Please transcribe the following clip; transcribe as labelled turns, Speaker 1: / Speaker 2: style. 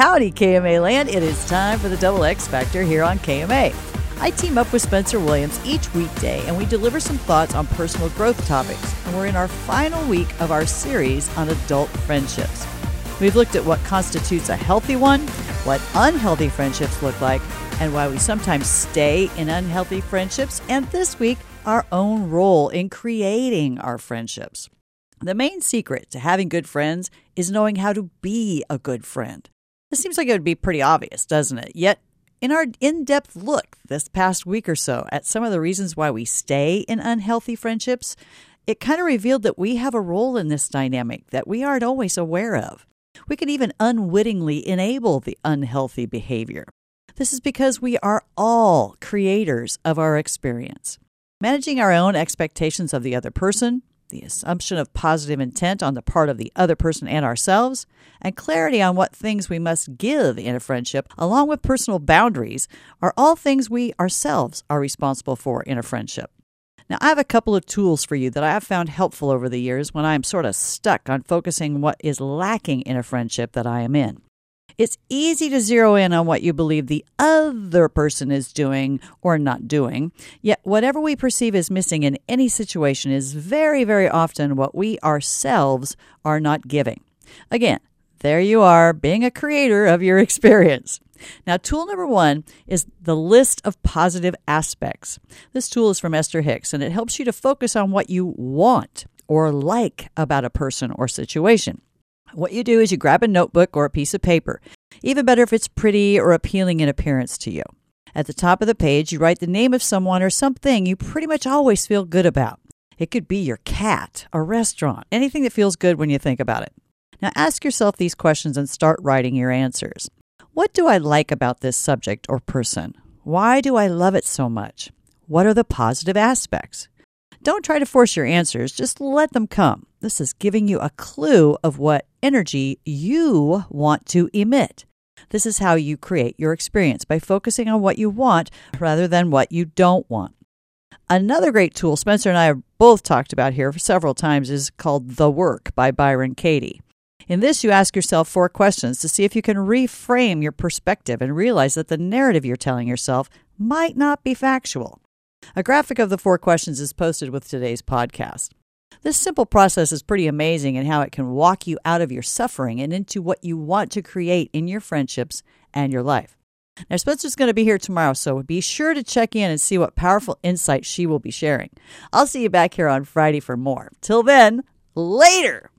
Speaker 1: howdy, KMA land. It is time for the Double X Factor here on KMA. I team up with Spencer Williams each weekday and we deliver some thoughts on personal growth topics. And we're in our final week of our series on adult friendships. We've looked at what constitutes a healthy one, what unhealthy friendships look like, and why we sometimes stay in unhealthy friendships, and this week, our own role in creating our friendships. The main secret to having good friends is knowing how to be a good friend. This seems like it would be pretty obvious, doesn't it? Yet, in our in depth look this past week or so at some of the reasons why we stay in unhealthy friendships, it kind of revealed that we have a role in this dynamic that we aren't always aware of. We can even unwittingly enable the unhealthy behavior. This is because we are all creators of our experience. Managing our own expectations of the other person, the assumption of positive intent on the part of the other person and ourselves, and clarity on what things we must give in a friendship, along with personal boundaries, are all things we ourselves are responsible for in a friendship. Now, I have a couple of tools for you that I have found helpful over the years when I am sort of stuck on focusing what is lacking in a friendship that I am in. It's easy to zero in on what you believe the other person is doing or not doing, yet, whatever we perceive as missing in any situation is very, very often what we ourselves are not giving. Again, there you are, being a creator of your experience. Now, tool number one is the list of positive aspects. This tool is from Esther Hicks, and it helps you to focus on what you want or like about a person or situation. What you do is you grab a notebook or a piece of paper, even better if it's pretty or appealing in appearance to you. At the top of the page, you write the name of someone or something you pretty much always feel good about. It could be your cat, a restaurant, anything that feels good when you think about it. Now ask yourself these questions and start writing your answers. What do I like about this subject or person? Why do I love it so much? What are the positive aspects? Don't try to force your answers, just let them come. This is giving you a clue of what energy you want to emit. This is how you create your experience by focusing on what you want rather than what you don't want. Another great tool Spencer and I have both talked about here several times is called The Work by Byron Katie. In this, you ask yourself four questions to see if you can reframe your perspective and realize that the narrative you're telling yourself might not be factual. A graphic of the four questions is posted with today's podcast. This simple process is pretty amazing in how it can walk you out of your suffering and into what you want to create in your friendships and your life. Now, Spencer's going to be here tomorrow, so be sure to check in and see what powerful insights she will be sharing. I'll see you back here on Friday for more. Till then, later.